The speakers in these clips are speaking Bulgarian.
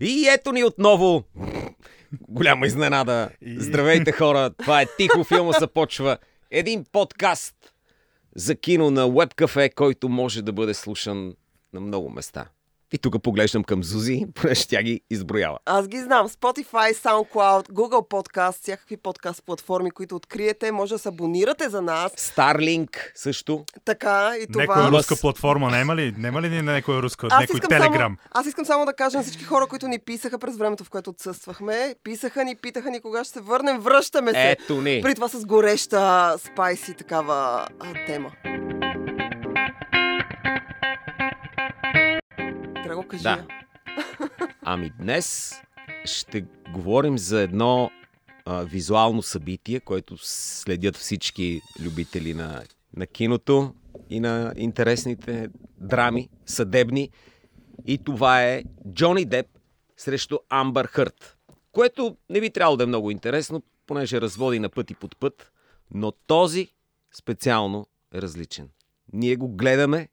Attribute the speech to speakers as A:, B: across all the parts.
A: И ето ни отново. Голяма изненада. Здравейте хора, това е Тихо филма започва. Един подкаст за кино на WebCafe, който може да бъде слушан на много места. И тук поглеждам към Зузи, понеже тя ги изброява.
B: Аз ги знам. Spotify, SoundCloud, Google Podcast, всякакви подкаст платформи, които откриете. Може да се абонирате за нас.
A: Starlink също.
B: Така и това.
C: Някоя руска платформа, няма ли? Няма ли някоя руска?
B: Аз
C: Някой телеграм?
B: само, аз искам само да кажа на всички хора, които ни писаха през времето, в което отсъствахме. Писаха ни, питаха ни кога ще се върнем, връщаме се.
A: Ето ни.
B: При това с гореща спайси такава а, тема. Да го кажа.
A: Да. Ами днес ще говорим за едно а, визуално събитие, което следят всички любители на, на киното и на интересните драми, съдебни. И това е Джони Деп срещу Амбър Хърт, което не би трябвало да е много интересно, понеже разводи на път и под път, но този специално е различен. Ние го гледаме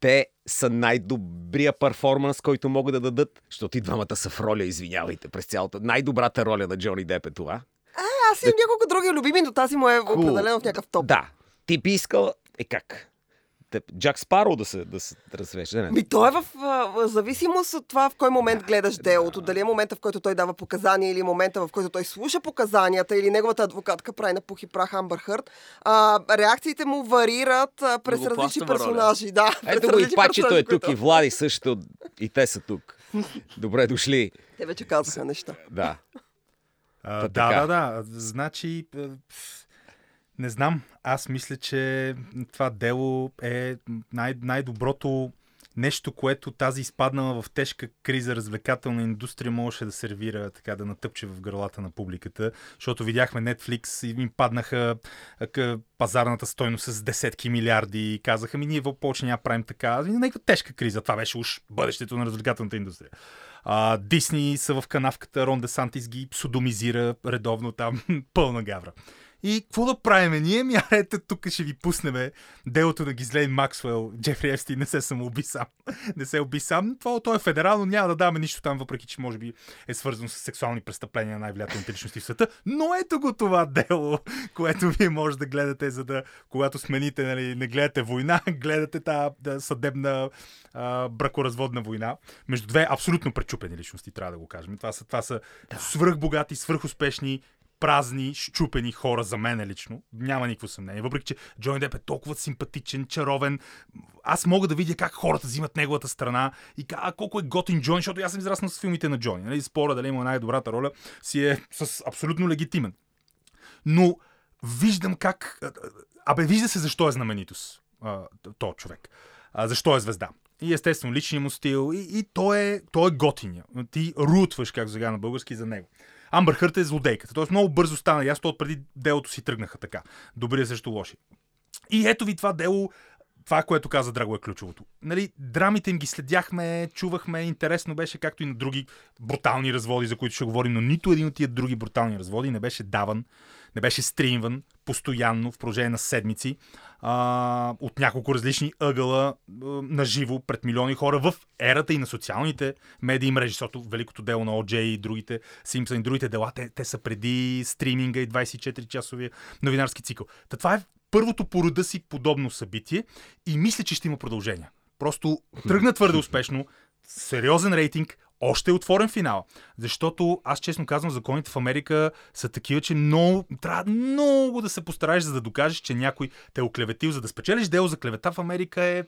A: те са най-добрия перформанс, който могат да дадат, защото и двамата са в роля, извинявайте, през цялата. Най-добрата роля на Джони Деп е това.
B: А, аз имам няколко други любими, но тази му е определено в някакъв топ.
A: Да. Ти би искал... Е как? Джак Спаро да се, да се развежда. Не, не.
B: Ми той е в, а, в зависимост от това в кой момент гледаш делото. Дали е момента, в който той дава показания или момента, в който той слуша показанията или неговата адвокатка прави на пух и прах Амбър Хърт. А, реакциите му варират а, през различни
D: Многопластова роля.
B: персонажи. Да,
A: Ето го и пачето е
B: персонажи,
A: тук,
B: които-
A: и Влади също. И те са тук. Добре дошли.
B: Те вече казаха неща.
A: Да.
C: А, да, да, да. Значи, пф, не знам. Аз мисля, че това дело е най- най-доброто нещо, което тази изпаднала в тежка криза развлекателна индустрия можеше да сервира, така да натъпче в гърлата на публиката, защото видяхме Netflix и им паднаха пазарната стойност с десетки милиарди и казаха ми, ние повече няма правим така. Някаква тежка криза. Това беше уж бъдещето на развлекателната индустрия. А, Дисни са в канавката, Рон Де Сантис ги содомизира редовно там, пълна гавра. И какво да правиме ние? Ми, ето тук ще ви пуснем делото на Гизлейн Максуел. Джефри Епсти не се самоуби сам. не се уби сам. Това то е федерално, няма да даваме нищо там, въпреки че може би е свързано с сексуални престъпления на най-влиятелните личности в света. Но ето го това дело, което вие може да гледате, за да, когато смените, нали, не гледате война, гледате тази да, съдебна а, бракоразводна война между две абсолютно пречупени личности, трябва да го кажем. Това са, това са да. свръхбогати, свръхуспешни, празни, щупени хора за мен лично. Няма никакво съмнение. Въпреки, че Джони Деп е толкова симпатичен, чаровен, аз мога да видя как хората взимат неговата страна и как, а, колко е готин Джони, защото аз съм израснал с филмите на Джони. Нали? Спора дали има най-добрата роля си е с абсолютно легитимен. Но виждам как... Абе, вижда се защо е знаменитост то човек. А, защо е звезда. И естествено личният му стил. И, и той, е, той е готиня. Ти рутваш, както сега на български, за него. Амбър Хърт е злодейката. Тоест много бързо стана ясно, от преди делото си тръгнаха така. Добрия срещу лоши. И ето ви това дело, това, което каза Драго е ключовото. Нали, драмите им ги следяхме, чувахме, интересно беше, както и на други брутални разводи, за които ще говорим, но нито един от тия други брутални разводи не беше даван, не беше стримван постоянно в продължение на седмици а, от няколко различни ъгъла а, на пред милиони хора в ерата и на социалните медии мрежи, защото великото дело на OJ и другите Симпсън и другите дела, те, те са преди стриминга и 24-часовия новинарски цикъл. Та това е първото по рода си подобно събитие и мисля, че ще има продължение. Просто тръгна твърде успешно, сериозен рейтинг, още е отворен финал. Защото аз честно казвам, законите в Америка са такива, че много, трябва много да се постараеш, за да докажеш, че някой те е оклеветил. За да спечелиш дело за клевета в Америка е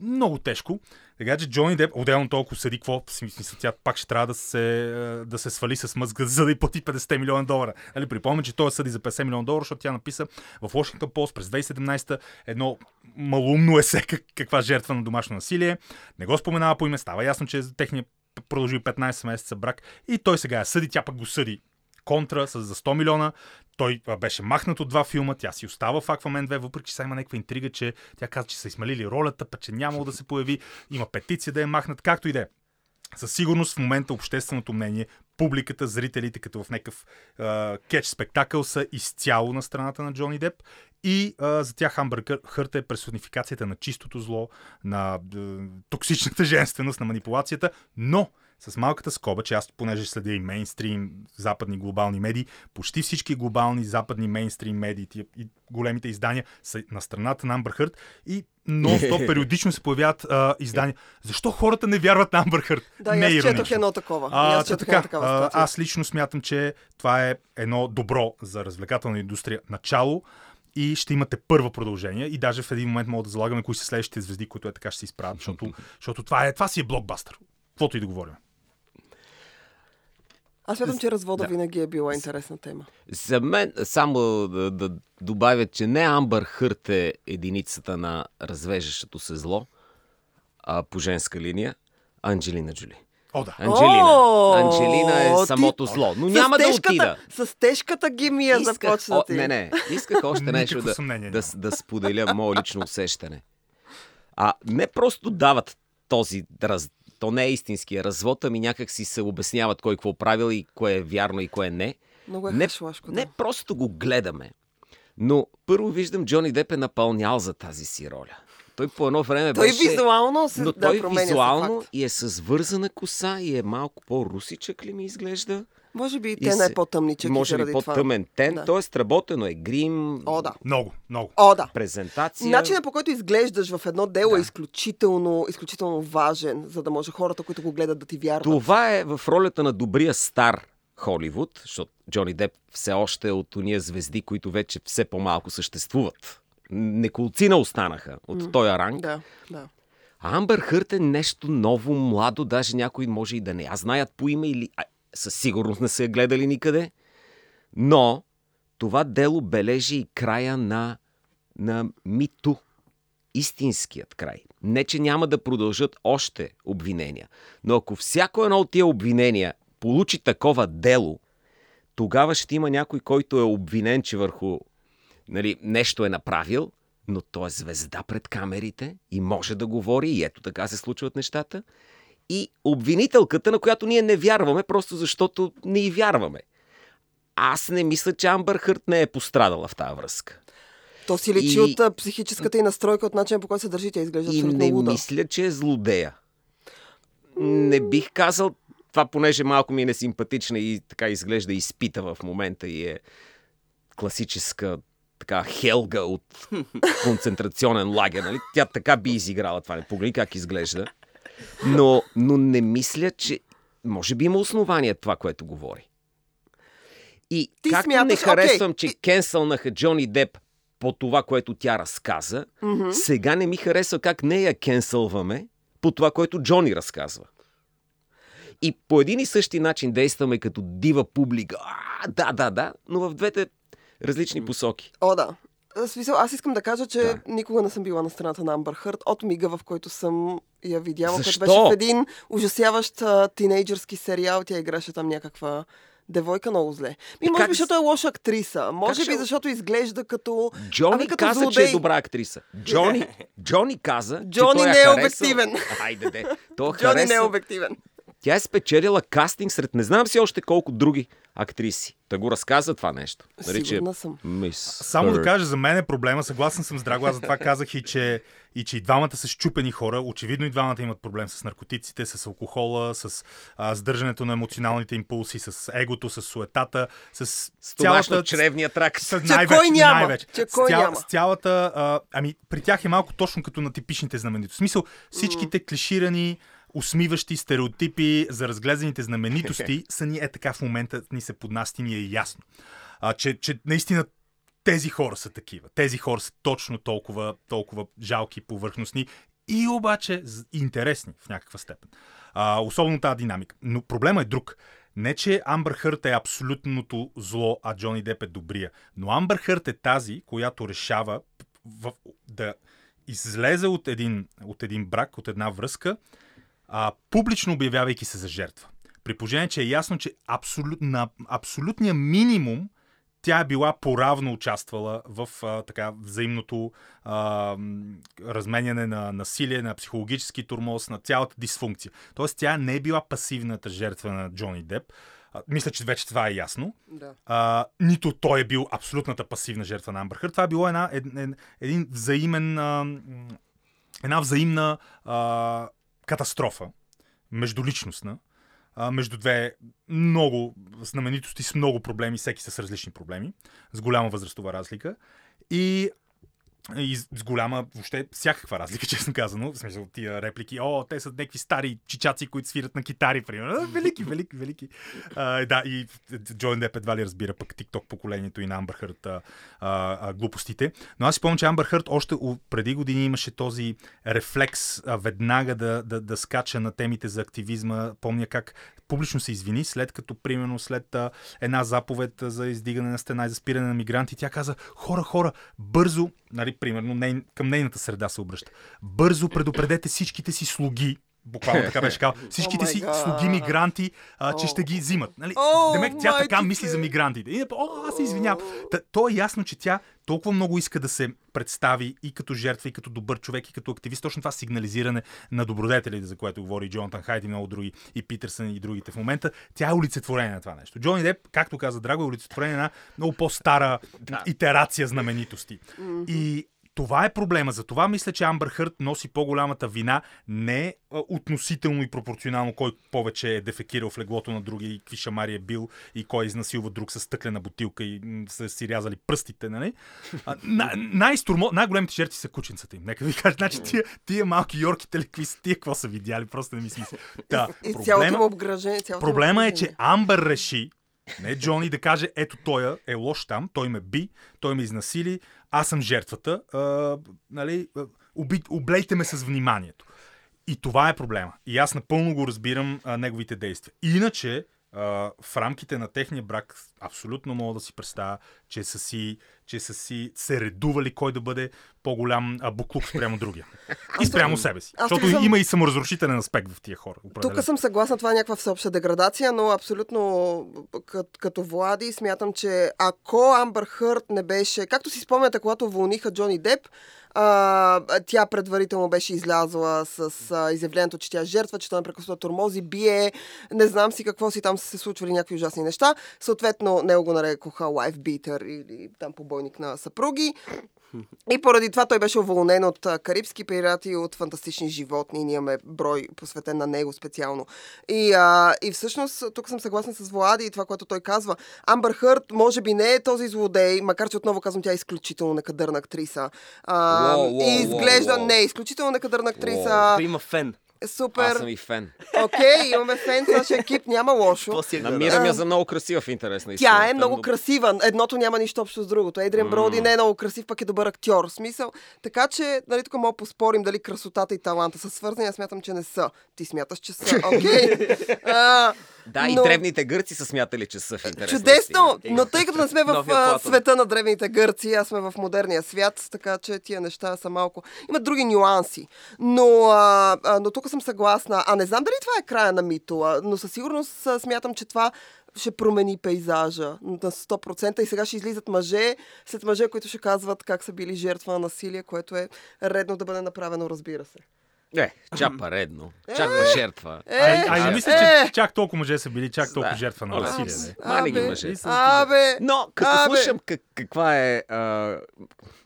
C: много тежко. Така че Джони Деп, отделно толкова съди, какво смисъл, тя пак ще трябва да се, е, да се свали с мъзга, за да й плати 50 милиона долара. Нали, припомня, че той съди за 50 милиона долара, защото тя написа в Washington Post през 2017 едно малумно есе как, каква жертва на домашно насилие. Не го споменава по име, става ясно, че техният продължи 15 месеца брак и той сега я съди, тя пък го съди контра с за 100 милиона. Той беше махнат от два филма, тя си остава в Аквамен 2, въпреки че сега има някаква интрига, че тя каза, че са измалили ролята, пък че нямало да се появи. Има петиция да е махнат, както и да е. Със сигурност в момента общественото мнение, публиката, зрителите, като в някакъв а, кетч спектакъл, са изцяло на страната на Джони Деп. И а, за тях Амбър Хърт е персонификацията на чистото зло, на а, токсичната женственост, на манипулацията, но с малката скоба, че аз понеже следя и мейнстрим, западни глобални медии, почти всички глобални западни мейнстрим медии и големите издания са на страната на Амбър Хърт и нон-стоп периодично се появяват а, издания. Защо хората не вярват на Амбър Хърт?
B: Да,
C: не
B: аз четох едно такова.
C: А,
B: аз
C: четох така, такава аз лично смятам, че това е едно добро за развлекателна индустрия начало и ще имате първо продължение и даже в един момент мога да залагаме кои са следващите звезди, които е така ще се изправят, защото, защото това, е, това си е блокбастър. Каквото и да говорим.
B: Аз смятам, че развода да. винаги е била интересна тема.
A: За мен, само да, да добавя, че не Амбър Хърт е единицата на развеждащото се зло а, по женска линия, Анджелина Джули.
C: О, да.
A: Анджелина. О, Анджелина е самото ти... зло. Но няма тежката, да отида.
B: С тежката гимия Исках, започна ти.
A: Не, не. Исках още нещо да, да, да споделя мое лично усещане. А не просто дават този раз, то не е истинския развод, ами някак си се обясняват кой какво правил и кое е вярно и кое не.
B: Много е
A: не,
B: шлашко,
A: да. не просто го гледаме. Но първо виждам Джони Деп е напълнял за тази си роля. Той по едно време
B: той
A: беше...
B: визуално се
A: Но
B: да,
A: той визуално и е с вързана коса и е малко по-русичък ли ми изглежда.
B: Може би те не е по-тъмничък
A: Може би по-тъмен тен, да. т.е. работено е грим.
B: О, да.
C: Много, много.
B: О, да.
A: Презентация.
B: Начинът по който изглеждаш в едно дело да. е изключително, изключително важен, за да може хората, които го гледат да ти вярват.
A: Това е в ролята на добрия стар Холивуд, защото Джони Деп все още е от уния звезди, които вече все по-малко съществуват неколцина останаха от mm. този ранг.
B: Да, да.
A: А Амбър Хърт е нещо ново, младо, даже някой може и да не. А знаят по име или а, със сигурност не са я гледали никъде. Но това дело бележи и края на, на мито. Истинският край. Не, че няма да продължат още обвинения. Но ако всяко едно от тия обвинения получи такова дело, тогава ще има някой, който е обвинен, че върху нали, нещо е направил, но той е звезда пред камерите и може да говори и ето така се случват нещата. И обвинителката, на която ние не вярваме, просто защото не и вярваме. Аз не мисля, че Амбър Хърт не е пострадала в тази връзка.
B: То си лечи и... от психическата и настройка, от начина по който се държи, тя изглежда
A: И не
B: луда.
A: мисля, че е злодея. Не бих казал това, понеже малко ми е несимпатична и така изглежда изпита в момента и е класическа така Хелга от концентрационен лагер. Нали? Тя така би изиграла това. Не погледни как изглежда. Но, но не мисля, че може би има основание това, което говори. И
B: Ти
A: както
B: смяташ,
A: не харесвам,
B: okay.
A: че кенсълнаха Джони Деп по това, което тя разказа,
B: mm-hmm.
A: сега не ми харесва как не я кенсълваме по това, което Джони разказва. И по един и същи начин действаме като дива публика. А, да, да, да, но в двете различни посоки.
B: О, да. Смисъл, аз искам да кажа, че да. никога не съм била на страната на Амбър Хърт от мига, в който съм я видяла, като беше в един ужасяващ а, тинейджърски сериал. Тя играше там някаква девойка много зле. Ми, е, може би, защото е лоша актриса. Може би, защото изглежда като...
A: Джони
B: ами, като
A: каза,
B: злодей.
A: че е добра актриса. Джони, Джони каза,
B: Джони
A: че той
B: не е
A: харесал...
B: обективен.
A: Айде, де. Той
B: Джони
A: харесал...
B: не е обективен.
A: Тя е спечелила кастинг сред не знам си още колко други актриси. Та го разказа това нещо.
B: Сигурна съм.
A: Мис.
C: Само да кажа, за мен е проблема. Съгласен съм с Драго, аз затова казах и че, и че и двамата са щупени хора. Очевидно и двамата имат проблем с наркотиците, с алкохола, с а, сдържането на емоционалните импулси, с егото, с суетата, с цялата...
A: чревния трак.
C: С
B: Че
C: най-вече,
B: кой няма?
C: най-вече.
B: Че
C: С,
B: кой
C: цял,
B: няма?
C: с цялата... А, ами, при тях е малко точно като на типичните знаменитости. В смисъл, всичките клиширани усмиващи стереотипи за разглезените знаменитости са ни е така в момента ни се поднасти ни е ясно. А, че, че наистина тези хора са такива. Тези хора са точно толкова, толкова жалки, повърхностни и обаче интересни в някаква степен. А, особено тази динамика. Но проблема е друг. Не, че Амбър Хърт е абсолютното зло, а Джони Деп е добрия. Но Амбър Хърт е тази, която решава в, да излезе от един, от един брак, от една връзка, а, публично обявявайки се за жертва. При положение, че е ясно, че абсолют, на абсолютния минимум тя е била поравно участвала в а, така взаимното а, разменяне на насилие, на психологически турмоз, на цялата дисфункция. Тоест тя не е била пасивната жертва на Джони Деп. А, мисля, че вече това е ясно.
B: Да.
C: А, нито той е бил абсолютната пасивна жертва на Амбърхър. Това е било една, един, един взаимен, а, една взаимна а, катастрофа, междуличностна, между две много знаменитости с много проблеми, всеки с различни проблеми, с голяма възрастова разлика. И и с голяма, въобще всякаква разлика, честно казано. В смисъл тия реплики, о, те са някакви стари чичаци, които свират на китари, примерно. Велики, велики, велики. А, да, и Джон Деп едва ли разбира пък TikTok поколението и на Амбър Хърт а, а, глупостите. Но аз си помня, че Амбър Хърт още преди години имаше този рефлекс а, веднага да, да, да скача на темите за активизма. Помня как публично се извини, след като, примерно, след а, една заповед за издигане на стена и за спиране на мигранти, тя каза, хора, хора, бързо, нали, примерно, ней, към нейната среда се обръща, бързо предупредете всичките си слуги, буквално така беше казал, всичките
B: Oh
C: си слуги мигранти, а, че
B: Oh.
C: ще ги взимат. Нали?
B: Oh,
C: Демек, тя така мисли за мигрантите. И, о, аз се извинявам. Та, то е ясно, че тя толкова много иска да се представи и като жертва, и като добър човек, и като активист. Точно това сигнализиране на добродетелите, за което говори и Джонатан Хайд и много други, и Питърсън и другите в момента. Тя е олицетворение на това нещо. Джони Деп, както каза Драго, е олицетворение на много по-стара итерация знаменитости. И това е проблема. За това мисля, че Амбър Хърт носи по-голямата вина не относително и пропорционално кой повече е дефекирал в леглото на другия и какви шамари е бил и кой изнасилва друг с стъклена бутилка и са си рязали пръстите, нали? На, най-стурмо, най-големите жертви са кученцата им. Нека ви кажа, значи тия, тия малки йорките, ли, какви са тия, какво са видяли, просто не ми смисъл. Да,
B: И цялото
C: проблема,
B: обгражение. цялото му
C: Проблема е, че. Амбър реши, не Джони да каже, ето той е лош там, той ме би, той ме изнасили, аз съм жертвата, а, нали, уби, облейте ме с вниманието. И това е проблема. И аз напълно го разбирам а, неговите действия. Иначе, а, в рамките на техния брак, абсолютно мога да си представя, че са си, че са си се редували кой да бъде по-голям а, буклук спрямо другия. И спрямо себе си.
B: аз
C: Защото
B: съм-
C: има и саморазрушителен аспект в тия хора.
B: Тук съм съгласна, това е някаква всеобща деградация, но абсолютно като, като Влади смятам, че ако Амбър Хърт не беше, както си спомняте, когато уволниха Джони Деп, а, тя предварително беше излязла с а, изявлението, че тя е жертва, че той непрекъснато тормози, бие, не знам си какво си там са се случвали някакви ужасни неща. Съответно, него го нарекоха лайфбитър или там побойник на съпруги. И поради това той беше уволнен от Карибски пирати и от фантастични животни. Ние имаме брой посветен на него специално. И, а, и всъщност, тук съм съгласна с Влади и това, което той казва. Амбър Хърт може би не е този злодей, макар че отново казвам, тя е изключително некадърна актриса. А,
A: Уоу, уоу,
B: и изглежда,
A: уоу.
B: не, изключително некадърна актриса.
D: Ако има фен,
B: Супер.
A: Аз съм и фен.
B: Окей, имаме фен с нашия екип, няма лошо.
D: е?
A: Намирам я за много красива в интерес на
B: Тя е много
A: но-
B: красива. Едното няма нищо общо с другото. Ейдриан Броуди не е много красив, пък е добър актьор. Смисъл. Така че, нали, тук мога поспорим дали красотата и таланта са свързани. Аз смятам, че не са. Ти смяташ, че са. Окей. А,
A: Да, и
B: но-
A: древните гърци са смятали, че са в интерес
B: Чудесно!
A: истината.
B: Но тъй като не сме в света на древните гърци, а сме в модерния свят, така че тия неща са малко... Има други нюанси. Но, а, а, но тук съм съгласна. А не знам дали това е края на митола, но със сигурност смятам, че това ще промени пейзажа на 100% и сега ще излизат мъже след мъже, които ще казват как са били жертва на насилие, което е редно да бъде направено, разбира се.
A: Е, чапа редно. Чаква жертва.
B: Е,
C: Ай, ай, не мисля,
B: е.
C: че чак толкова мъже са били, чак толкова
A: Да.
C: жертва на насилие. не.
A: Мали ги мъже.
B: Абе!
A: Но, като
B: Абе.
A: слушам как, каква е а,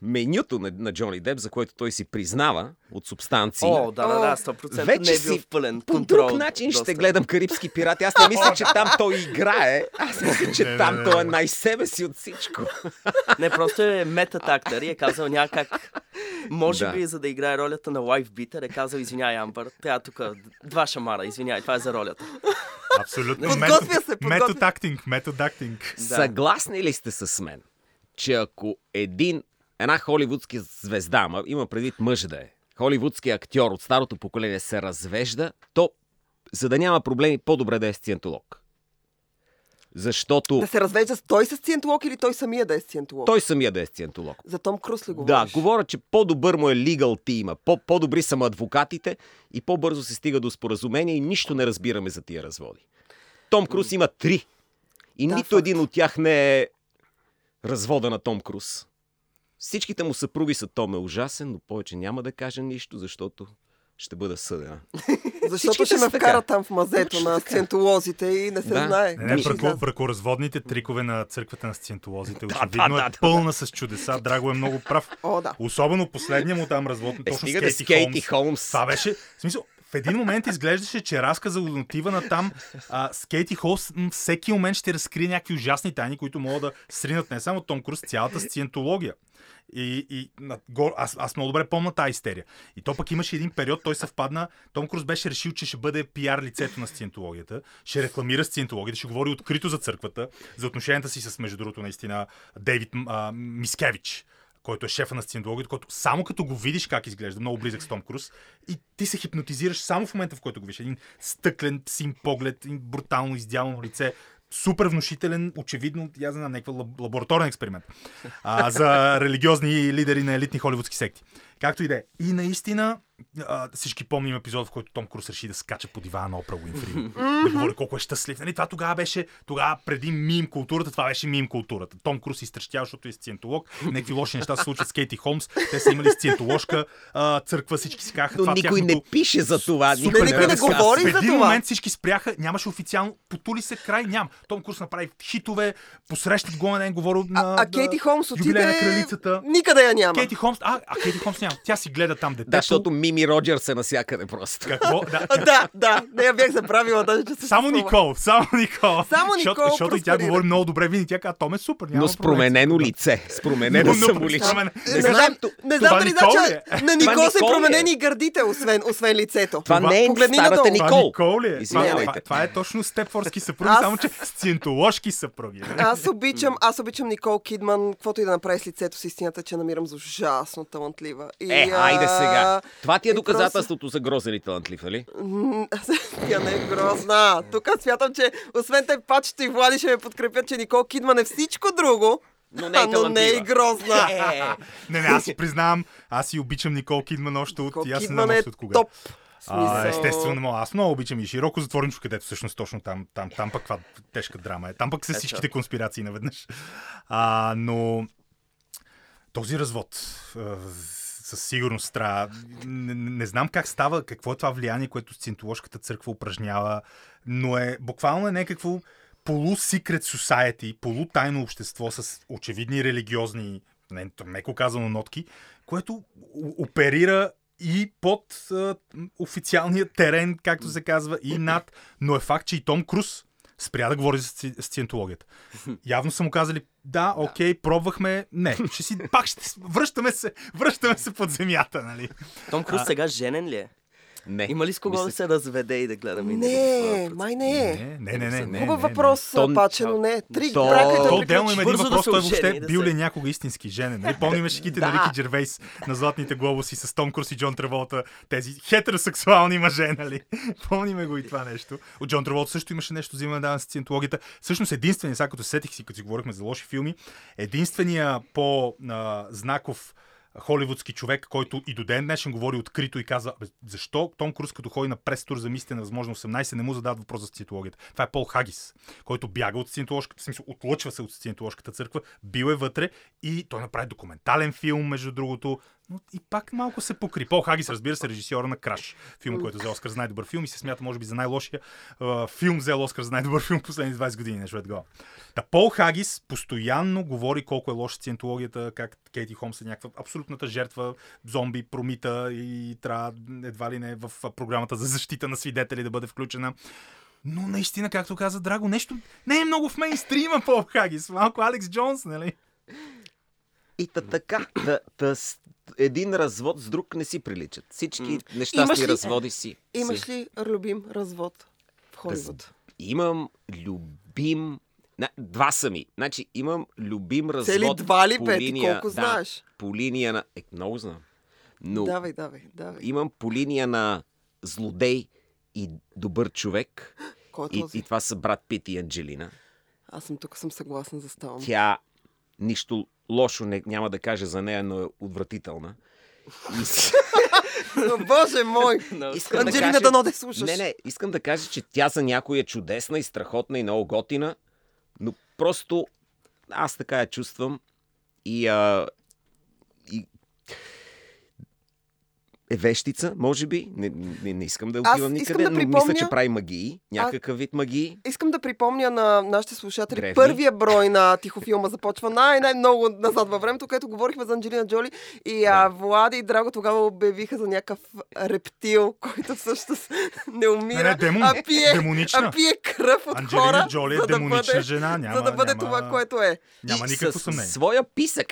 A: менюто на, на Джони Деп, за което той си признава от субстанции,
D: О, да, да, да,
B: О,
D: 100%
A: вече
D: не е бил
A: си
D: в пълен
A: по
D: контрол.
A: друг начин ще
D: доста.
A: гледам Карибски пирати. Аз не мисля, че там той играе. Аз мисля, че
C: Не,
A: там
C: не, не.
A: той е най-себе си от всичко.
D: Не, просто е метат актър и е казал някак... Може
A: Да.
D: би, за да играе ролята на лайф битър, е казал, извиняй, Амбър, тя тук два шамара, извиняй, това е за ролята.
C: Абсолютно.
B: Подготвя се, подготвя.
C: Метод актинг, метод актинг.
D: Да.
A: Съгласни ли сте с мен, че ако един, една холивудски звезда, ама има предвид мъж да е, холивудски актьор от старото поколение се развежда, то за да няма проблеми, по-добре да е сциентолог. Защото
B: Да се развежда той с сциентолог или той самия да е сциентолог?
A: той самия да е сциентолог.
B: За Том Круз ли
A: Да,
B: говориш?
A: говоря, че по-добър му е legal по- по-добри са му адвокатите и по-бързо се стига до споразумение и нищо не разбираме за тия разводи. Том Круз има три. И
B: Да,
A: нито
B: факт.
A: един от тях не е развода на Том Круз. Всичките му съпруги са Том е ужасен, но повече няма да кажа нищо, защото ще бъда съдена.
B: Защото ще ме вкара там в мазето на
A: така.
B: сциентолозите и не се
A: Да.
B: знае.
C: Не, не, бръко, бракоразводните трикове на църквата на сциентолозите.
A: Да,
C: Очевидно
A: да, да,
C: е пълна с чудеса. Драго е много прав.
B: О, да.
C: Особено последния му там развод,
A: Е,
C: точно с Кейти,
A: с Кейти
C: Холмс.
A: Холмс.
C: Това беше, в смисъл, в един момент изглеждаше, че разказа отива на там а, с Кейти Холс. Всеки момент ще разкрие някакви ужасни тайни, които могат да сринат не само Том Круз, цялата сциентология. И, и на, гор, аз, аз много добре помня тази истерия. И то пък имаше един период, той съвпадна. Том Круз беше решил, че ще бъде пиар лицето на сциентологията, ще рекламира сциентологията, ще говори открито за църквата, за отношенията си с, между другото, наистина, Дейвид а, Мискевич който е шефа на сциентологията, който само като го видиш как изглежда, много близък с Том Круз, и ти се хипнотизираш само в момента, в който го видиш. Един стъклен син поглед, брутално издялано лице, супер внушителен, очевидно, я знам, някакъв лаб- лабораторен експеримент а, за религиозни лидери на елитни холивудски секти. Както и да е. И наистина, а, всички помним епизод, в който Том Круз реши да скача по дивана на Опра Уинфри. да говори колко е щастлив. Нали, това тогава беше, тогава преди мим културата, това беше мим културата. Том Круз изтрещява, защото е сциентолог. Някакви лоши неща се случват с Кейти Холмс. Те са имали сциентоложка а, църква, всички си казаха.
A: Но
C: това
A: никой
C: тяхното...
A: не пише за това.
C: Супер
A: Никой не
B: не говори
C: в
B: за
C: един
B: това.
C: момент всички спряха, нямаше официално, потули се край, ням. Том Круз направи хитове, посрещат го на ден, говори на
B: А, а Кейти Холмс
C: юбилея на
B: отиде...
C: кралицата.
B: Никъде я няма.
C: Кейти Холмс, а, а Кейти Холмс няма. Тя си гледа там детето.
A: Да, защото Мими Роджерс е навсякъде просто.
C: Какво? Да.
B: Да, да, не я бях забравила даже, че
C: Само
B: съществува.
C: Никол, само Никол.
B: Само Никол
C: защото и тя говори много добре, винаги тя казва, Том е супер.
A: Но с променено лице. С променено
C: Но- но-
A: самоличие. Не знам,
B: дали значи,
C: е?
B: на Никол са
A: е?
B: променени гърдите, освен, лицето.
A: Това не е старата Никол.
C: Е? Това, е точно степфорски съпруги, само че сциентоложки съпруги.
B: Аз обичам, аз обичам Никол Кидман, каквото и да направи с лицето си, истината, че намирам за ужасно талантлива. И,
A: Е, айде сега. Това ти е доказателството за грозен и талантлив, нали?
B: Тя не е грозна. Тук смятам, че освен те пачето и Влади ще ме подкрепят, че Никол Кидман е всичко друго,
A: Но не е
B: но не е и грозна.
A: Е,
C: Не, не, аз си признавам, аз си обичам Никол Кидман още от...
B: Никол
C: аз не
B: Кидман
C: знам
B: е
C: от кога.
B: топ.
C: А, естествено, но аз много обичам и широко затворничко, където всъщност точно там, там, там пък каква тежка драма е. Там пък са
D: Ето.
C: всичките конспирации наведнъж. А, но този развод а, със сигурност трябва. Не, не, знам как става, какво е това влияние, което сциентоложката църква упражнява, но е буквално е някакво полу-секрет society, полутайно общество с очевидни религиозни, не, меко казано, нотки, което оперира и под а, официалния терен, както се казва, и над. Но е факт, че и Том Круз спря да говори за сци- сциентологията. Явно са му казали, да, окей, пробвахме. Не, ще си, пак ще, връщаме се, връщаме се под земята, нали?
D: Том Круз сега женен ли е?
A: Не.
D: Има ли с кого да
A: Мисля-
D: се разведе и да гледаме?
B: Не, май не е.
C: Не, не, не, не. не,
B: Хубав
C: не,
B: въпрос,
A: То-
B: Паче, но не. Три
A: То-
B: брака и
C: То отделно има един
D: да
C: въпрос, той въобще
D: да
C: бил ли е някога истински женен. Нали? Помниме шиките на
A: Да.
C: Рики Джервейс на Златните глобуси с Том Круз и Джон Траволта, тези хетеросексуални мъже, нали? Помниме го и това нещо. От Джон Траволта също имаше нещо за да с сциентологията. Всъщност единственият, сега като се сетих си, като си говорихме за лоши филми, единствения по-знаков холивудски човек, който и до ден днешен говори открито и казва, «Бе, защо Том Круз като ходи на прес-тур за мисите на възможно 18 не му задават въпрос за сциентологията. Това е Пол Хагис, който бяга от сциентоложката, в смисъл, отлъчва се от сциентоложката църква, бил е вътре и той направи документален филм, между другото, но и пак малко се покри. Пол Хагис, разбира се, режисьора на Краш, филм, който взе Оскар за най-добър филм и се смята, може би, за най-лошия а, филм, взел Оскар за най-добър филм последните 20 години, нещо е такова. Та Пол Хагис постоянно говори колко е лоша сциентологията, как Кейти Холмс е някаква абсолютната жертва, зомби, промита и трябва едва ли не в програмата за защита на свидетели да бъде включена. Но наистина, както каза Драго, нещо не е много в мейнстрима Пол Хагис. Малко Алекс Джонс, нали?
A: И та така, да, с- един развод с друг не си приличат. Всички нещастни разводи си.
B: Имаш ли любим развод в Холивуд?
A: Имам любим... Два са ми. Значи имам любим развод
B: Цели два ли,
A: по
B: бе? Ти
A: линия,
B: колко
A: да,
B: знаеш?
A: по линия на... Е, много знам. Но
B: Давай, давай, давай.
A: имам по линия на злодей и добър човек.
B: Кой е
A: И,
B: този?
A: и това са брат Пит и Анджелина.
B: Аз съм тук, съм съгласна, заставам.
A: Тя нищо лошо не, няма да каже за нея, но е отвратителна. И,
B: Боже мой!
A: Искам да кажа-
B: дано да слушаш.
A: Не, не, искам да кажа, че тя за някой е чудесна и страхотна и много готина, но просто аз така я чувствам и, а, и е вещица, може би. Не, не, не искам да отивам никъде,
B: да
A: но мисля,
B: припомня-
A: че прави магии. Някакъв вид магии.
B: Искам да припомня на нашите слушатели,
A: Древни.
B: първия брой на Тихофилма започва най-най-много назад във времето, където говорихме за Анджелина Джоли и а, Влади и Драго тогава обявиха за някакъв рептил, който всъщност не умира,
C: Не, не, демон.
B: а, пие,
C: Демонична.
B: а пие кръв от
C: Анджелина
B: хора,
C: Джоли е
B: за да бъде,
C: жена. Няма,
B: за да бъде
C: няма,
B: това, което е.
C: Няма никакво съмнение.
A: своя писък.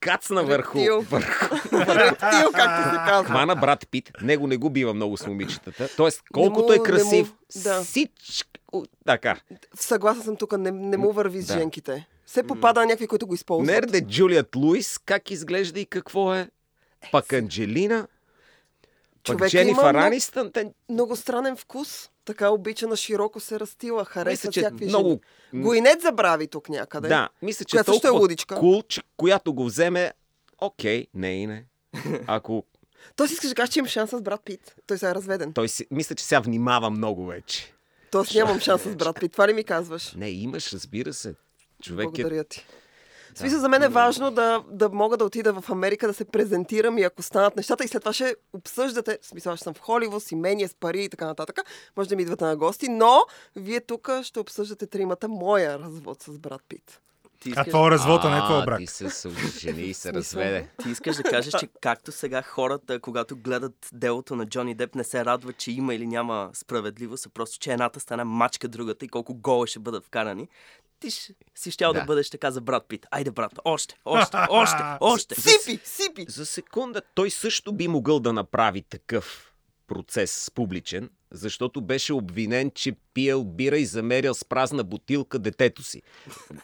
A: Кацна върху, върху
B: Рептил, както се казва.
A: хвана брат Пит. Него не го бива много с момичетата. Тоест, колкото
B: му-
A: е
B: не му-
A: красив,
B: да.
A: всичко... Така.
B: Съгласна съм тук, не, не му върви с
A: Да.
B: женките. Се попада на някакви, които го използват.
A: Нерде Джулият Луис, как изглежда и какво е? Пак Анджелина, пак Дженифър
B: много-
A: Анистън. Те,
B: Много странен вкус. Така обича на широко се растила. Харесва
A: мисля, че
B: всякакви
A: много...
B: жени. Гойнет забрави тук някъде.
A: Да, мисля, че
B: е
A: толкова
B: лудичка.
A: кул, че която го вземе, окей, не и не. Ако
B: Той си искаш да кажеш, че имам шанс с брат Пит. Той сега е разведен.
A: той си, мисля, че сега внимава много вече.
B: Тоест нямам шанс с брат Пит. Това ли ми казваш?
A: Не, имаш, разбира се. Човек е...
B: Благодаря ти. В смисъл, за мен е важно да, да мога да отида в Америка, да се презентирам и ако станат нещата и след това ще обсъждате, в смисъл, ще съм в Холивуд, с имение, с пари и така нататък, може да ми идвате на гости, но вие тук ще обсъждате тримата моя развод с брат Пит.
D: Ти
C: А
D: искаш,
C: това е развод, а не това
A: А,
C: брак.
A: Ти се съжени и се разведе.
D: ти искаш да кажеш, че както сега хората, когато гледат делото на Джони Деп, не се радват, че има или няма справедливост, а просто, че едната стана мачка другата и колко гола ще бъдат вкарани. Ти ще, си щял да.
A: Да.
D: бъдеш така за брат Пит. Айде, брат, още, още, още, още.
B: Сипи! Сипи!
A: За секунда той също би могъл да направи такъв процес публичен, защото беше обвинен, че пиел бира и замерял с празна бутилка детето си.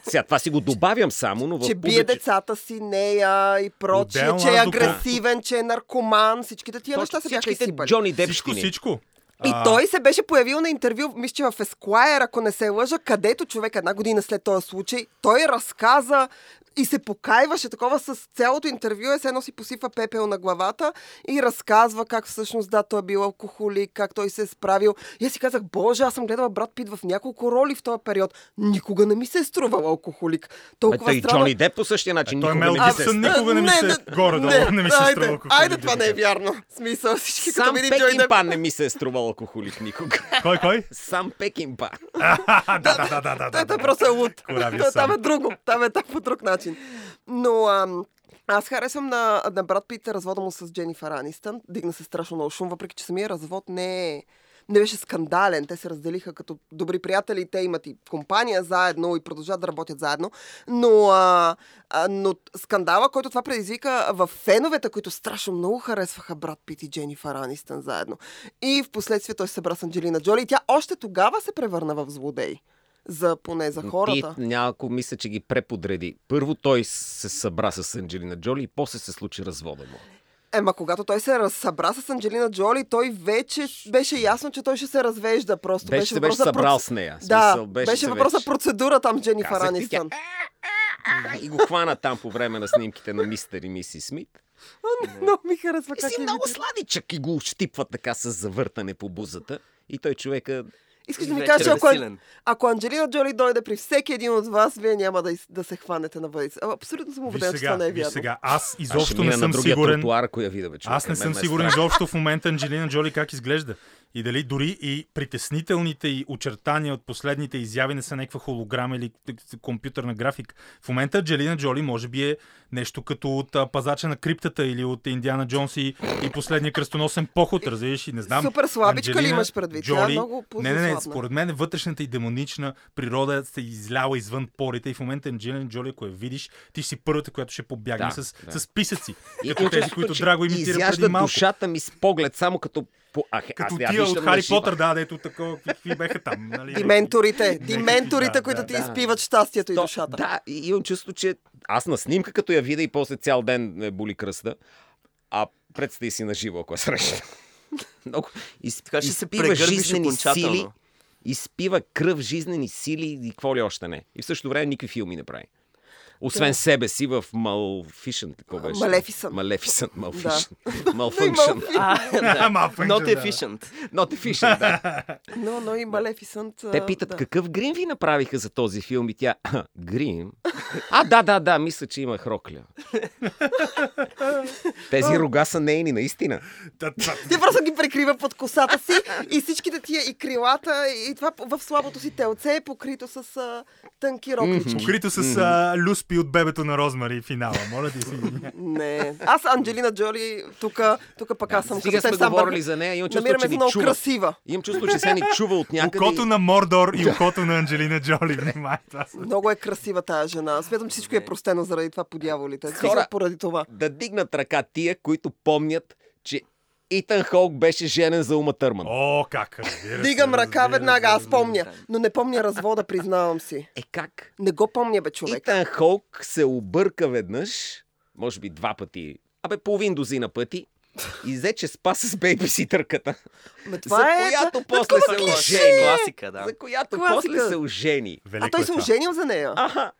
A: Сега това си го добавям само, но в
B: че бие децата си, нея и прочие,
C: Отделно,
B: че е агресивен, че е наркоман. Всичките тия неща се бяха изсипали.
A: Джони
C: Всичко,
A: Депщини.
C: всичко.
B: И
C: А,
B: той се беше появил на интервю, мисля, че в Esquire, ако не се лъжа, където човек една година след този случай, той разказа и се покайваше такова с цялото интервю, е се едно си посипва пепел на главата и разказва как всъщност да, той е бил алкохолик, как той се е справил. И аз си казах, боже, аз съм гледала брат Пит в няколко роли в този период. Никога не ми се е струвал алкохолик. Толкова
A: той
B: странно.
A: Джони Деп по същия начин.
C: Той
A: никога
C: Мел
A: не се
C: Гибсън
A: е
C: никога не ми се... Горе-долу не ми се
B: айде,
C: струва алкохолик,
B: Айде,
C: да
B: това не е вярно. Смисъл, всички като
A: Сам
B: види Джони Деп.
A: Пекинпа не ми се е струвал алкохолик никога.
C: Кой, кой?
A: Сам Пекинпа.
C: А, да, да, да, да, да,
B: Той,
C: да.
B: просто е луд. Там е друго. Там е по друг начин. Но ам, аз харесвам на, на брат Пит развода му с Дженифър Анистън. Дигна се страшно много шум, въпреки че самия развод не е не беше скандален. Те се разделиха като добри приятели. Те имат и компания заедно и продължават да работят заедно. Но, а, а, но скандала, който това предизвика в феновете, които страшно много харесваха брат Пит и Дженифър Анистън заедно. И в последствие той се събра с Анджелина Джоли. И тя още тогава се превърна в злодей. За, поне за хората.
A: Ти няколко мисля, че ги преподреди. Първо той се събра с Анджелина Джоли и после се случи развода му.
B: Ема, когато той се разсъбра с Анджелина Джоли, той вече беше ясно, че той ще се развежда. Просто
A: Беше,
B: беше,
A: беше събрал
B: проц-
A: с нея.
B: Да,
A: Смисъл,
B: беше,
A: се
B: въпрос за процедура там Дженифър
A: Казах
B: Анистън.
A: И го хвана там по време на снимките на мистер и миси Смит.
B: Но ми харесва
A: И
B: как
A: си
B: е
A: много сладичък и го щипва така с завъртане по бузата. И той човека...
B: Искаш да кажеш,
D: е
B: ако, ако Анджелина Джоли дойде при всеки един от вас, вие няма да, из- да се хванете на въдица. А, Абсолютно съм
C: Виж
B: убедена, че това не е вярно.
C: сега, аз изобщо не съм сигурен.
A: тротуар, я видя, бе.
C: Аз не съм сигурен изобщо в момента Анджелина Джоли как изглежда. И дали дори и притеснителните и очертания от последните изяви не са някаква холограма или компютърна графика. В момента Анджелина Джоли може би е нещо като от а, пазача на криптата или от Индиана Джонс и, и последния кръстоносен поход, разбираш и не знам.
B: Супер слабичка ли имаш предвид? Тя е
C: Джоли,
B: много
C: не, не, не, според мен вътрешната и демонична природа се изляла извън порите и в момента Анджелина Джоли, ако я видиш, ти ще си първата, която ще побягне
A: Да,
C: с,
A: да.
C: с писъци.
A: И
C: Като тези, които Драго имитира преди малко.
A: душата ми с поглед, само като... По... Ах,
C: Като тия от Хари. Потър, да, дето такова, какви бяха там. Нали?
B: Дименторите, дименторите,
C: да,
B: които
C: да,
B: ти
A: да.
B: изпиват щастието и
A: То-
B: душата.
A: Да, и имам чувство, че аз на снимка, като я видя и после цял ден ме боли кръста, а представи си на живо, ако я срещна. Много. Из,
D: Така ще се прегърбиш
A: жизнени сили, изпива кръв, жизнени сили и какво ли още не. И в същото време никакви филми не прави. Освен себе си в Maleficent. Какво беше? Malfunction.
D: А, да.
C: Malfunction,
D: Not
C: да.
D: efficient.
A: Not efficient, да.
B: Но, но и Малефисънт.
A: Те питат
B: да.
A: какъв грим ви направиха за този филм и тя... Грим? А, да, да, да, мисля, че има хрокля. Тези рога са нейни, наистина.
B: Тя просто ги прикрива под косата си и всичките тия и крилата и това в слабото си телце е покрито с тънки роклички.
C: Покрито с а, люспи от бебето на Розмари финала. Моля ти си.
B: Не. Аз Анджелина Джоли, тук, тук пък аз съм като
A: сме
B: сам
A: говорили за нея, имам чувство,
B: Намираме
A: че ни
B: много
A: чува.
B: красива.
A: Имам чувство, че се ни чува от някъде.
C: Окото на Мордор и окото на Анджелина Джоли. Внимай, това.
B: Много е красива тая жена. Смятам, че всичко е простено заради това по дяволите.
A: Хора-
B: Хора... поради това.
A: Да дигнат ръка тия, които помнят, че Итан Холк беше женен за Ума Търман.
C: О, как разбира се,
B: Дигам ръка
C: разбира
B: веднага, аз помня. Но не помня развода, признавам си.
A: Е как?
B: Не го помня, бе, човек.
A: Итан Холк се обърка веднъж, може би два пъти, абе половин дозина пъти, и взе, че спа с бейбиситърката,
B: Ме,
A: за
B: това е...
A: която после
B: такова
A: се
B: клише.
A: ожени.
D: Класика, да.
A: За която
B: Класика.
A: после се ожени.
C: Велико
B: А той
C: е
B: се оженил за нея.
A: Аха.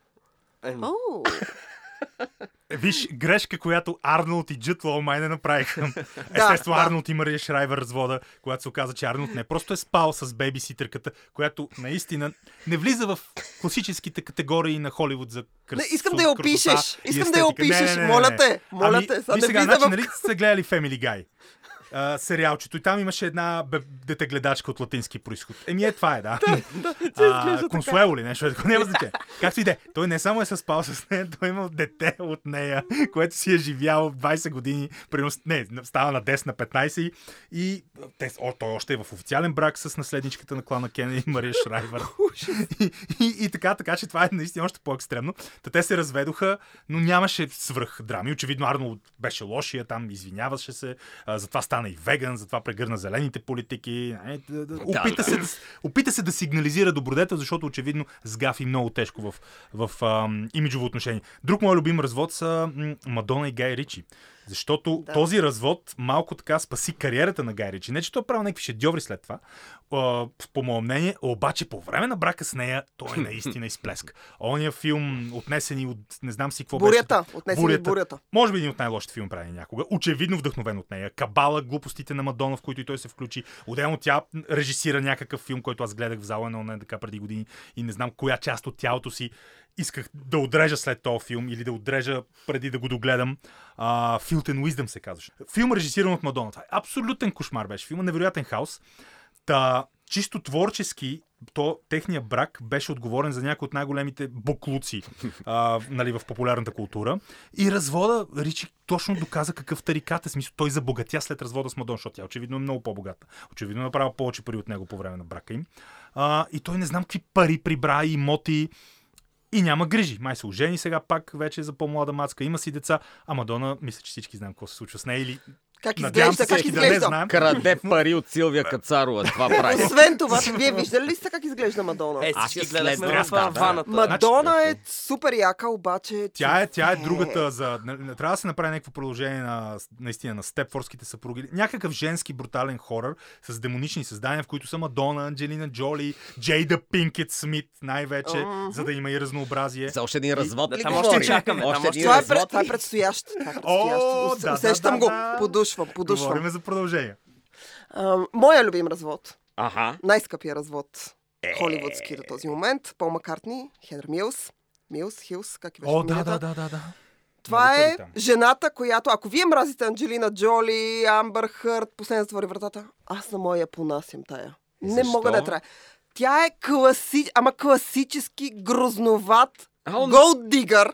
B: О,
C: Виж, грешка, която Арнолд и Джуд Лоу май не направиха. Естествено,
B: да.
C: Арнолд и Мария Шрайвер развода, когато се оказа, че Арнолд не просто е спал с бейбиситърката, която наистина не влиза в класическите категории на Холивуд за красота.
B: Не, искам да я опишеш. Искам да я опишеш. Моля те, моля
C: ами,
B: те, сега не
C: сега, значи,
B: в-
C: нали сте гледали Family Guy? Сериалчето. И там имаше една бе- детегледачка от латински происход. Еми е, това е, да. а, консуело ли нещо, няма значение. Както и да е. Той не само е съспал с нея, той е имал дете от нея, което си е живял 20 години, примерно, не, става на 10 на 15 и, те, о, той още е в официален брак с наследничката на клана Кенеди Мария Шрайвер. и, и, и, така, така, че това е наистина още по-екстремно. Та те се разведоха, но нямаше свръх драми. Очевидно Арнолд беше лошия там, извиняваше се, а, затова стана и веган, затова прегърна зелените политики. Е, опита. Се, опита се да сигнализира добродетел, защото очевидно сгафи много тежко в, в имиджово отношение. Друг мой любим развод са Мадона и Гай Ричи. Защото да. този развод малко така спаси кариерата на Гай Ричи. Не, че той е правил някакви шедьоври след това, а, по мое мнение, обаче по време на брака с нея той наистина изплеска. Ония филм, отнесени от не знам си какво
B: Бурята.
C: беше.
B: Отнесени от бурята.
C: Може би един от най-лошите филми прави някога. Очевидно вдъхновен от нея. Кабала, глупостите на Мадона, в които и той се включи. Отделно тя режисира някакъв филм, който аз гледах в зала на така преди години и не знам коя част от тялото си исках да отрежа след този филм или да отрежа преди да го догледам. Uh, Filth and Wisdom се казваше. Филм режисиран от Мадона. Това е абсолютен кошмар беше. Филма невероятен хаос. Та, чисто творчески, то, техния брак беше отговорен за някои от най-големите буклуци а, нали, в популярната култура. И развода, Ричи точно доказа какъв тарикат е. Смисъл, той забогатя след развода с Мадон, защото тя очевидно е много по-богата. Очевидно е направил повече пари от него по време на брака им. А, и той не знам какви пари прибра, имоти и няма грижи. Май се ожени сега пак вече за по-млада мацка. Има си деца. А Мадона, мисля, че всички знаем какво се случва с нея. Или
B: Как
C: надявам
B: изглежда, как
C: да
B: изглежда.
C: знаем.
A: Краде пари от Силвия Кацарова. Това прави.
B: Освен това, вие виждали ли сте как изглежда Мадона?
D: Е,
A: Аз ще
D: гледахме в
A: да, да.
D: ваната.
B: Мадона е супер яка, обаче...
C: Тя е, тя е другата за... Трябва да се направи някакво продължение на, наистина, на Степфорските съпруги. Някакъв женски брутален хорър с демонични създания, в които са Мадона, Анджелина Джоли, Джейда Пинкет Смит най-вече, за да има и разнообразие.
A: За още един развод
D: Да, там още чакаме, там
A: Още
B: Това е, това е предстоящ. Това е
C: О,
B: предстоящ.
C: да,
B: Усещам
C: да,
B: го.
C: да.
B: Подушвам, подушвам.
C: Говориме за продължение.
B: А, моя любим развод.
A: Аха.
B: Най-скъпия развод. Холивудски до този момент. Пол Маккартни, Хедър Милс. Милс, Хилс, как и беше
C: О, да, да, да, да, да.
B: Това
C: Много
B: е жената, която, ако вие мразите Анджелина Джоли, Амбър Хърт, последна затвори вратата, аз на моя понасям тая. Не
A: Защо?
B: мога да я трая. Тя е класи... ама класически грозноват голд дигър,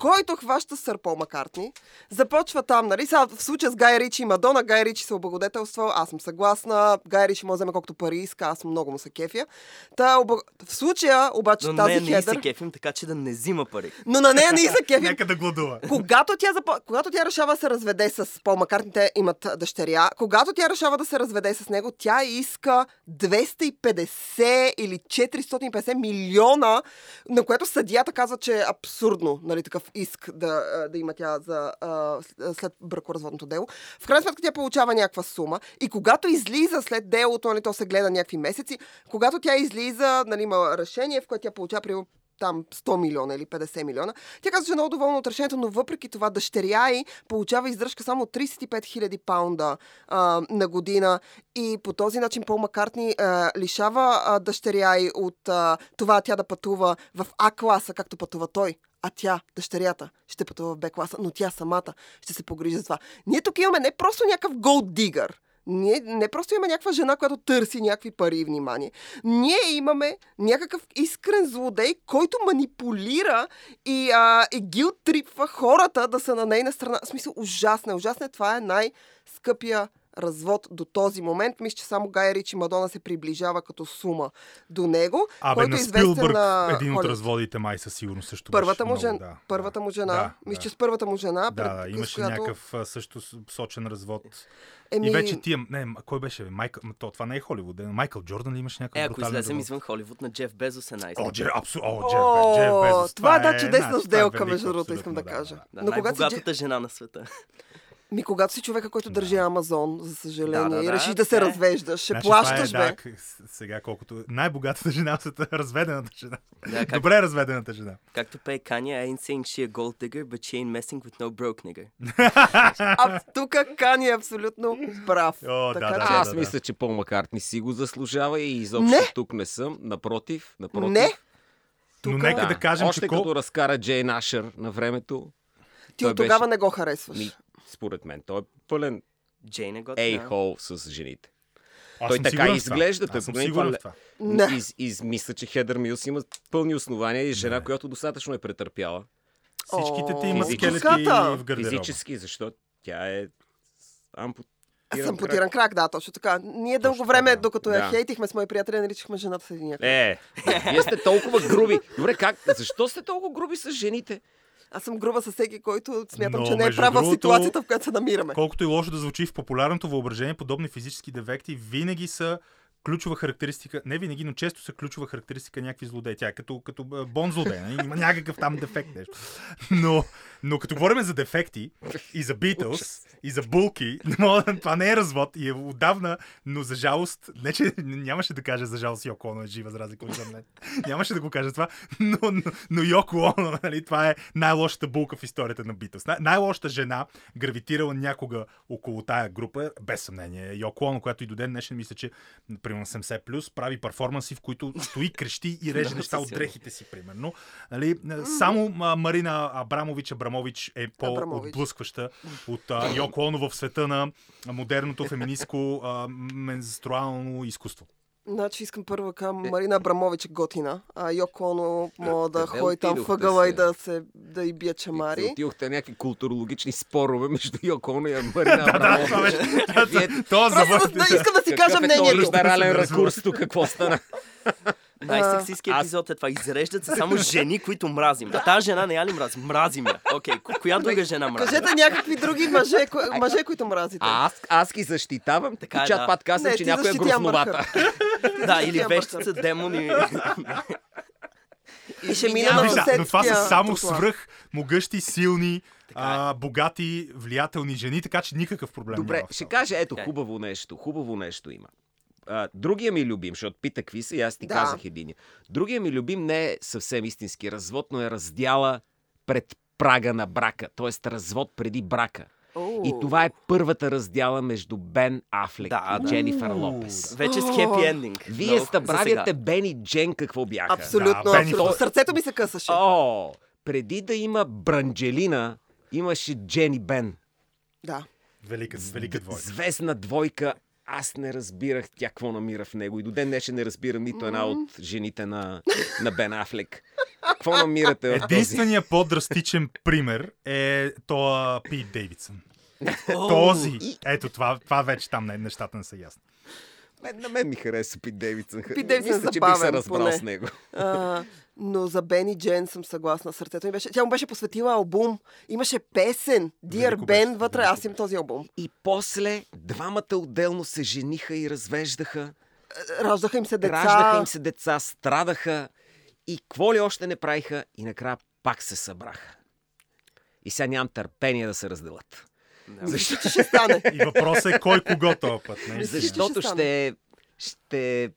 B: който хваща сър Пол Маккартни, започва там, нали? Сега в случая с Гай Ричи и Мадона, Гай Ричи се облагодетелства, аз съм съгласна, Гай Ричи може да вземе колкото пари иска, аз много му се кефя. Та, обла... В случая, обаче,
D: Но
B: тази
D: не, не
B: хедър...
D: се кефим, така че да не взима пари.
B: Но на нея не се кефи,
C: Нека да гладува.
B: когато тя, запо... когато тя решава да се разведе с Пол Маккартни, те имат дъщеря, когато тя решава да се разведе с него, тя иска 250 или 450 милиона, на което съдията казва, че е абсурдно, нали, такъв иск да, да има тя за, след бракоразводното дело. В крайна сметка тя получава някаква сума и когато излиза след делото, нали, то се гледа някакви месеци, когато тя излиза, нали, има решение, в което тя получава примерно там 100 милиона или 50 милиона. Тя каза, че е много доволна от решението, но въпреки това дъщеря й получава издръжка само 35 хиляди паунда а, на година и по този начин Пол Маккартни а, лишава а, дъщеря й от а, това тя да пътува в А-класа, както пътува той. А тя, дъщерята, ще пътува в Б-класа, но тя самата ще се погрижи за това. Ние тук имаме не просто някакъв голд дигър, ние не просто имаме някаква жена, която търси някакви пари и внимание. Ние имаме някакъв искрен злодей, който манипулира и, а, и гилтрипва хората да са на нейна страна. В смисъл, ужасно е. Ужасно е. Това е най-скъпия развод до този момент. Мисля, че само Гай Рич и Мадона се приближава като сума до него.
C: Абе,
B: който
C: на
B: е известен
C: Спилбърг
B: на
C: един от разводите май със сигурност също
B: Първата му,
C: много,
B: жен...
C: да,
B: първата
C: да.
B: му жена.
C: Да,
B: Мисля,
C: да.
B: че с първата му жена.
C: Да,
B: пред-
C: да, имаше
B: която...
C: някакъв също сочен развод.
B: Еми...
C: И вече тия... Не, кой беше? бе? Майкъл... ма То, това не е Холивуд. е. Майкъл Джордан ли имаше някакъв
D: Е, ако излезем извън Холивуд на Джеф Безос е най
C: О, Джеф, абсолютно. О, Джеф, Бе- Джеф Безос.
B: това е да, чудесна
C: значи, това е
B: сделка,
C: велико,
B: между другото, искам да кажа.
D: Да,
B: Но когато
D: жена на света.
B: Ми, когато си човека, който държи Амазон, за съжаление,
D: Да, да,
B: и
D: да,
B: решиш да се
D: така е.
B: развеждаш, ще
C: Значи,
B: плащаш,
C: е,
B: бе.
C: Да, сега колкото най-богатата жена в света, разведената жена.
D: Да, как,
C: Добре разведената жена.
D: както пее Kanye, I ain't saying she a gold digger, but she ain't messing with no broke nigger.
B: А тук Кани е абсолютно прав.
C: О, да,
B: така
C: да,
B: че...
A: Аз
C: да.
A: мисля, че Пол Маккартни си го заслужава и изобщо
B: Не.
A: тук не съм. Напротив, напротив.
B: Не,
C: Но
B: Тука-
C: нека да, кажем,
A: Още
C: че
A: като
C: кол...
A: разкара Джейн Ашър на времето,
B: ти от тогава
A: беше-
B: не го харесваш.
A: ми, според мен, той е пълен
D: Джейн е
A: ей-хол с жените.
C: Аз
A: той
C: съм
A: така изглежда, той
C: Аз съм
A: поне
C: сигурен
A: това
C: в това.
B: Не.
A: Из, из, мисля, че Хедър Милс има пълни основания и жена, която достатъчно е претърпяла.
C: Всичките ти имат скелети в гардероба.
A: Физически, защото тя е ампутиран
B: Аз съм потиран крак, да, точно така. Ние дълго
C: Точно
B: време,
C: да.
B: докато я
A: Да.
B: хейтихме с мои приятели, наричахме жената с един.
A: Е, вие сте толкова груби. Добре, как? Защо сте толкова груби с жените?
B: Аз съм груба с всеки, който смятам,
C: Но,
B: че не е
C: между
B: прав в
C: другото-
B: ситуацията, в която се намираме.
C: Колкото и лошо да звучи в популярното въображение, подобни физически дефекти винаги са ключова характеристика, не винаги, но често са ключова характеристика някакви злодеи. Тя е като, като бон злодей, нали? има някакъв там дефект нещо. Но, но като говорим за дефекти и за Beatles, и за булки, това не е развод и е отдавна, но за жалост, не че нямаше да кажа за жалост Йоко Оно е жива, за разлика от мен. Нямаше да го кажа това, но, но, но Йоко Оно, нали, това е най-лошата булка в историята на Beatles. Най- най-лошата жена, гравитирала някога около тая група, без съмнение, Йоко Оно, която и до ден днешен мисля, че примерно 70 плюс прави перформанси, в които стои, крещи и реже
D: Да,
C: неща от дрехите си, примерно. Нали, само а, Марина Абрамович Абрамович е по-отблъскваща от а, Йоко Оно в света на модерното феминистко а, менструално изкуство.
B: Значи искам първо към Марина Абрамович е готина, а Йоко Оно мога да
A: къде
B: ходи там в
A: отидохте
B: ъгъла и да, се, да и бие чамари.
A: Отидохте някакви културологични спорове между Йоко Оно и Марина
C: беше.
A: Вие-
C: То за
B: Просто да, да, искам да си кажа
A: Какъв е този
B: мнението.
C: Да се
A: ракурс тук? Какво стана?
D: Най-сексистски епизод е това. Изреждат се само жени, които мразим. А тази жена не я ли мрази? Мразим я. Окей, ко- коя друга жена мрази?
B: Кажете някакви други мъже, ко- мъже които мразите.
A: А аз, аз ги защитавам.
D: Така е,
A: и чат
D: да.
A: пат казвам, че някой е грозновата.
D: Да, или вещица, демони.
B: И ще
A: Ми
B: мина на
C: да, но това са
B: съседския
C: само свръх, могъщи, силни,
D: Така е.
C: а, богати, влиятелни жени, така че никакъв проблем
A: Добре,
C: няма. в
A: ще кажа, ето,
D: Окей.
A: хубаво нещо, хубаво нещо има. А, другия ми любим, защото пита какви са и аз ти
B: Да.
A: казах един. Другия ми любим не е съвсем истински развод, но е раздяла пред прага на брака, т.е. развод преди брака.
B: О.
A: И това е първата раздяла между Бен Афлек
D: Да,
A: и
D: да.
A: Дженифър Лопес.
D: Вече с хепи ендинг.
A: Вие сте бравите Бен и Джен какво бяха?
B: Абсолютно,
C: Да,
B: абсолютно.
A: Бени-
B: Сърцето ми се късаше.
A: О, преди да има Бранджелина, имаше Джени Бен.
B: Да.
C: Велика, велика двойка.
A: Звездна двойка. Аз не разбирах тя какво намира в него. И до ден днешен не разбирам нито една от жените на, на Бен Афлек. Какво намирате в този?
C: Единственият по-драстичен пример е тоя Пит Дейвидсън. Този. Ето това, това вече там не, нещата не са ясни.
A: Мен, на мен ми хареса Пит Дейвидсън.
B: Пит Дейвидсън е
A: Мисля, че би се разбрал
B: поне.
A: с него.
B: А, но за Бени Джен съм съгласна. Сърцето ми беше. Тя му беше посветила албум. Имаше песен. Dear Ben
C: беше,
B: вътре. Аз имам този албум.
A: И после двамата отделно се жениха и развеждаха.
B: Е, Раждаха им се деца.
A: Раждаха им се деца, страдаха и какво ли още не правиха и накрая пак се събраха. И сега нямам търпение да се разделят.
B: Защо че ще стане?
C: И въпросът е кой кого този път. Не?
A: Защото
B: ще
A: ще, ще е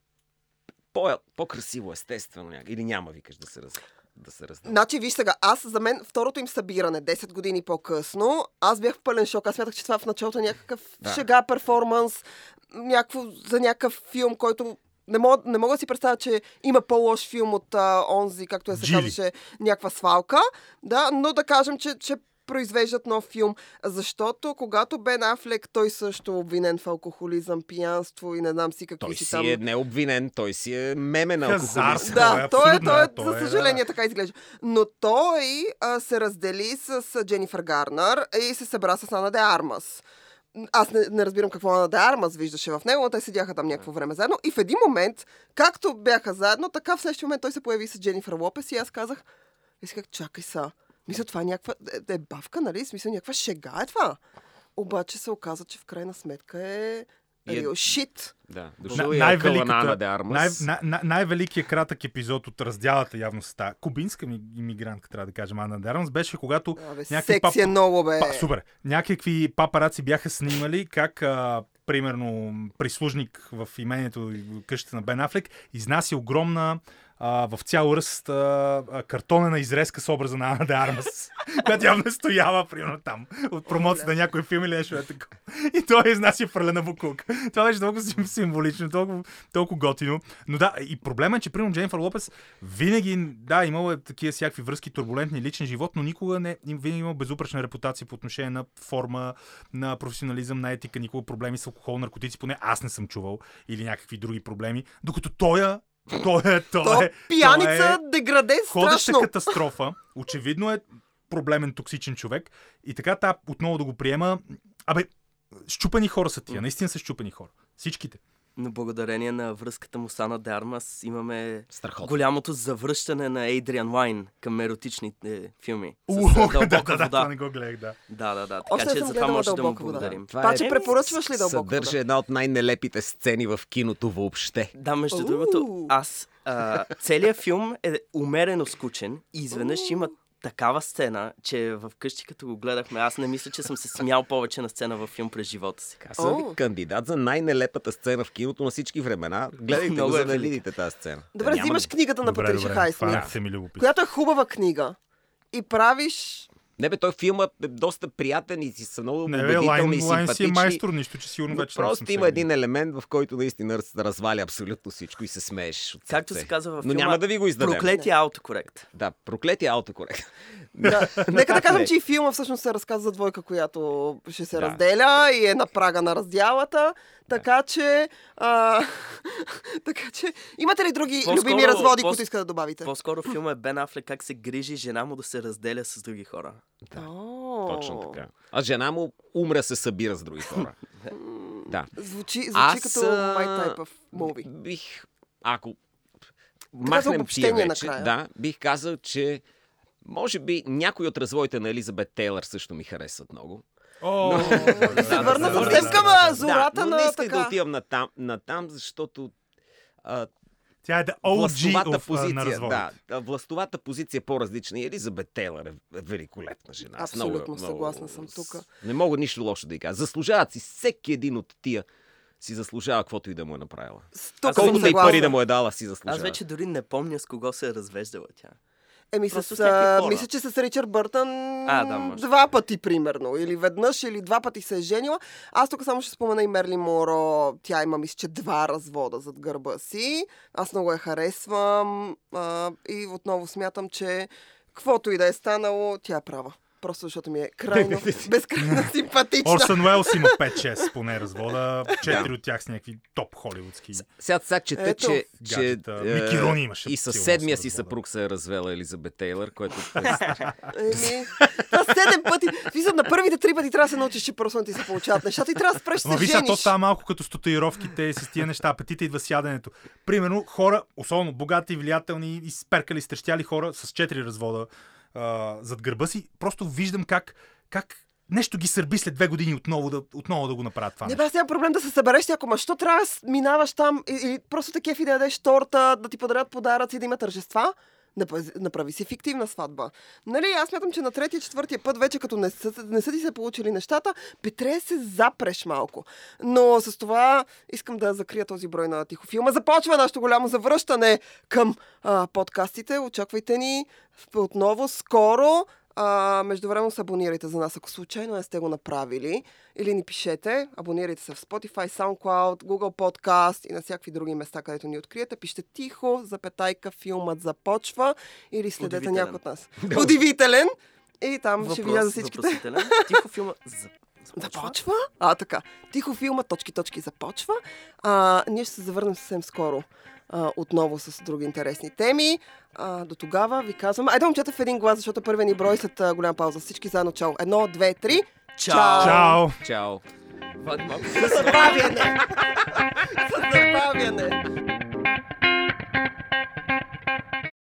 A: по, по-красиво, естествено. някак. Или няма, викаш, да се разделят. да се разделят.
B: Значи, виж сега, аз за мен второто им събиране, 10 години по-късно, аз бях в пълен шок. Аз смятах, че това в началото е някакъв
A: Да.
B: шега перформанс, някакво, за някакъв филм, който не мога, не мога да си представя, че има по-лош филм от а, онзи, както е се
C: Джили.
B: казваше, някаква свалка. Да, но да кажем, че, че произвеждат нов филм. Защото когато Бен Афлек, той също е обвинен в алкохолизъм, пиянство и не знам си какви
A: Той
B: си
A: си
B: там...
A: е необвинен, той си е меме на алкохолизъм.
B: Да,
C: Той
B: той
C: е
B: е, той е,
C: той
B: за
C: е,
B: съжаление,
C: да.
B: така изглежда. Но той а, се раздели с а, Дженифър Гарнер и се събра с Ана Де Армас. Аз не, не разбирам какво Ана Де Армас виждаше в него, но те седяха там някакво време заедно. И в един момент, както бяха заедно, така в следващия момент той се появи с Дженифър Лопес и аз казах, и си казах, чакай са, мисля, това е някаква, е, е бавка, нали? Смисъл, някаква шега е това. Обаче се оказа, че в крайна сметка е
A: е-
B: real shit.
A: Да, дошъл е
C: най-
A: Армас.
C: най- най- най-великият кратък епизод от разделата явно с тази кубинска ми- иммигрантка, трябва да кажем, Ана Дармс, беше когато
B: Абе,
C: някакви
B: секси е много, бе.
C: Па, супер. Някакви папараци бяха снимали как, а, примерно, прислужник в имението и къщата на Бен Афлек изнася огромна а, в цял ръст а, а, картонена изрезка с образа на Ана де Армас, която явно стояла, примерно там, от промоцията на някой филм или нещо е такова. И той изнася фърлена буклук. Това беше толкова сим- символично, толкова, толкова готино. Но да, и проблема е, че, примерно, Дженнифър Лопес винаги, да, имала е такива всякакви връзки, турбулентни личен живот, но никога не, винаги има безупречна репутация по отношение на форма, на професионализъм, на етика, никога проблеми с алкохол, наркотици, поне аз не съм чувал, или някакви други проблеми, докато той той е, той
B: То
C: е,
B: пияница,
C: той е
B: деграде,
C: ходеща
B: страшно.
C: катастрофа. Очевидно е проблемен, токсичен човек. И така та отново да го приема. Абе, щупени хора са тия. Наистина са щупени хора. Всичките.
D: Но благодарение на връзката му с Ана Дармас имаме
A: Страхотно.
D: голямото завръщане на Ейдриан Лайн към еротичните филми.
C: Ух,
D: а,
C: да, да,
D: дълбока
C: да, това
D: вода.
C: не го гледах, да.
D: Да, да, да.
B: Още
D: Така
B: не
D: че за това може да му
B: вода.
D: благодарим.
A: Това
B: Паче
A: е-
B: препоръчваш ли дълбоко
A: Съдържа
B: вода?
A: една от най-нелепите сцени в киното въобще.
D: Да, между другото, аз а, целият филм е умерено скучен и изведнъж има такава сцена, че в къщи като го гледахме, аз не мисля, че съм се смял повече на сцена във филм през живота си.
A: Аз съм кандидат за най-нелепата сцена в киното на всички времена. Гледайте го,
D: Много
A: за
D: е
A: да видите тази сцена.
B: Добре,
A: Няма
B: взимаш
A: да-
B: книгата на Патриша. Хайсмит,
C: Това се ми любопитно.
B: която е хубава книга. И правиш...
A: Не бе, той филмът е доста приятен и си са много
C: Не, бе, Лайн,
A: и
C: Лайн си е майстор, нищо, че сигурно
A: Но
C: вече
A: просто има един елемент, в който наистина раз- разваля абсолютно всичко и се смееш от
D: Както се казва в
A: Но
D: филма,
A: няма да ви го издадем.
D: проклетия аутокорект.
A: Да, проклетия аутокорект.
B: Да. Нека да кажем, че и филма всъщност се разказва за двойка, която ще се
A: Да.
B: разделя и е на прага на раздялата. Така че... А... така че... Имате ли други
D: По-скоро-
B: любими разводи,
D: по-
B: които искате да добавите?
D: По-скоро филма е Бен Афлек как се грижи жена му да се разделя с други хора.
A: Да,
B: О,
A: точно така. А жена му умре се събира с други хора. да.
B: Звучи, звучи
A: Аз,
B: като my type of movie.
A: Бих, ако махнем тия вече,
B: накрая.
A: да, бих казал, че може би някои от развоите на Елизабет Тейлър също ми харесват много.
C: О,
B: Да се върна съвсем
D: да,
B: към зората на
A: не исках да
B: така.
A: отивам на там, на там защото
C: Тя е да OG
A: властовата
C: of, а,
A: позиция,
C: на
A: да, властовата позиция е по-различна. И Елизабет Тейлър е е великолепна жена. Много-
B: Абсолютно
A: много-
B: съгласна съм тук.
A: Не мога нищо лошо да й кажа. Заслужават си всеки един от тия си заслужава каквото и да му е направила. Колкото и пари да му е дала, си заслужава.
D: Аз вече дори не помня с кого се е развеждала тя.
B: Еми,
D: Просто
B: с, а, мисля, че с Ричард Бъртън
D: А, да, може.
B: два пъти, примерно. Или веднъж, или два пъти се е женила. Аз тук само ще спомена и Мерли Моро. Тя има, мисля, че два развода зад гърба си. Аз много я харесвам. А, и отново смятам, че каквото и да е станало, тя е права. Просто защото ми е крайно, безкрайно симпатична.
C: Орсън Уелс има 5-6 поне развода. 4 от тях с някакви топ холивудски.
A: Сега, сега чета,
B: Ето.
A: че, че е,
C: Мики Рони имаше
A: и със седмия си съпруг се е развела Елизабет Тейлър, което е
B: Еми, това седем пъти. Виждам, на първите три пъти трябва да се научиш, че просто не ти се получават нещата и трябва да спреш се
C: виж, сега, то
B: жениш.
C: става малко като с татуировките и с тия неща. Апетита идва с яденето. Примерно, хора, особено богати, влиятелни, изперкали, стрещяли хора с 4 развода а, зад гърба си, просто виждам как, как нещо ги сърби след две години отново да, отново да го направят това.
B: Не, бе, нямам проблем да се събереш с някой, ма що трябва да минаваш там и, и просто кефи да ядеш торта, да ти подарят подаръци, да има тържества? Направи, си фиктивна сватба. Нали, аз мятам, че на третия, четвъртия път, вече като не са, не са ти се получили нещата, би трябва да се запреш малко. Но с това искам да закрия този брой на Тихофилма. Започва нашето голямо завръщане към а, подкастите. Очаквайте ни отново скоро. А, междувременно се абонирайте за нас, ако случайно не сте го направили. Или ни пишете. Абонирайте се в Spotify, SoundCloud, Google Podcast и на всякакви други места, където ни откриете. Пишете тихо, запетайка, филмът започва. Или следете някой от нас. Удивителен! И там ще
D: Въпрос,
B: видя за всичките.
D: Тихо филма за...
B: Започва? А, така. Тихо филма, точки, точки, започва. А, ние ще се завърнем съвсем скоро а, отново с други интересни теми. А, до тогава ви казвам... Айде, момчета, в един глас, защото първият ни брой след а, голяма пауза. Всички заедно чао. Едно, две, три.
D: Чао!
C: Чао!
A: Чао!
B: С забавяне! С забавяне!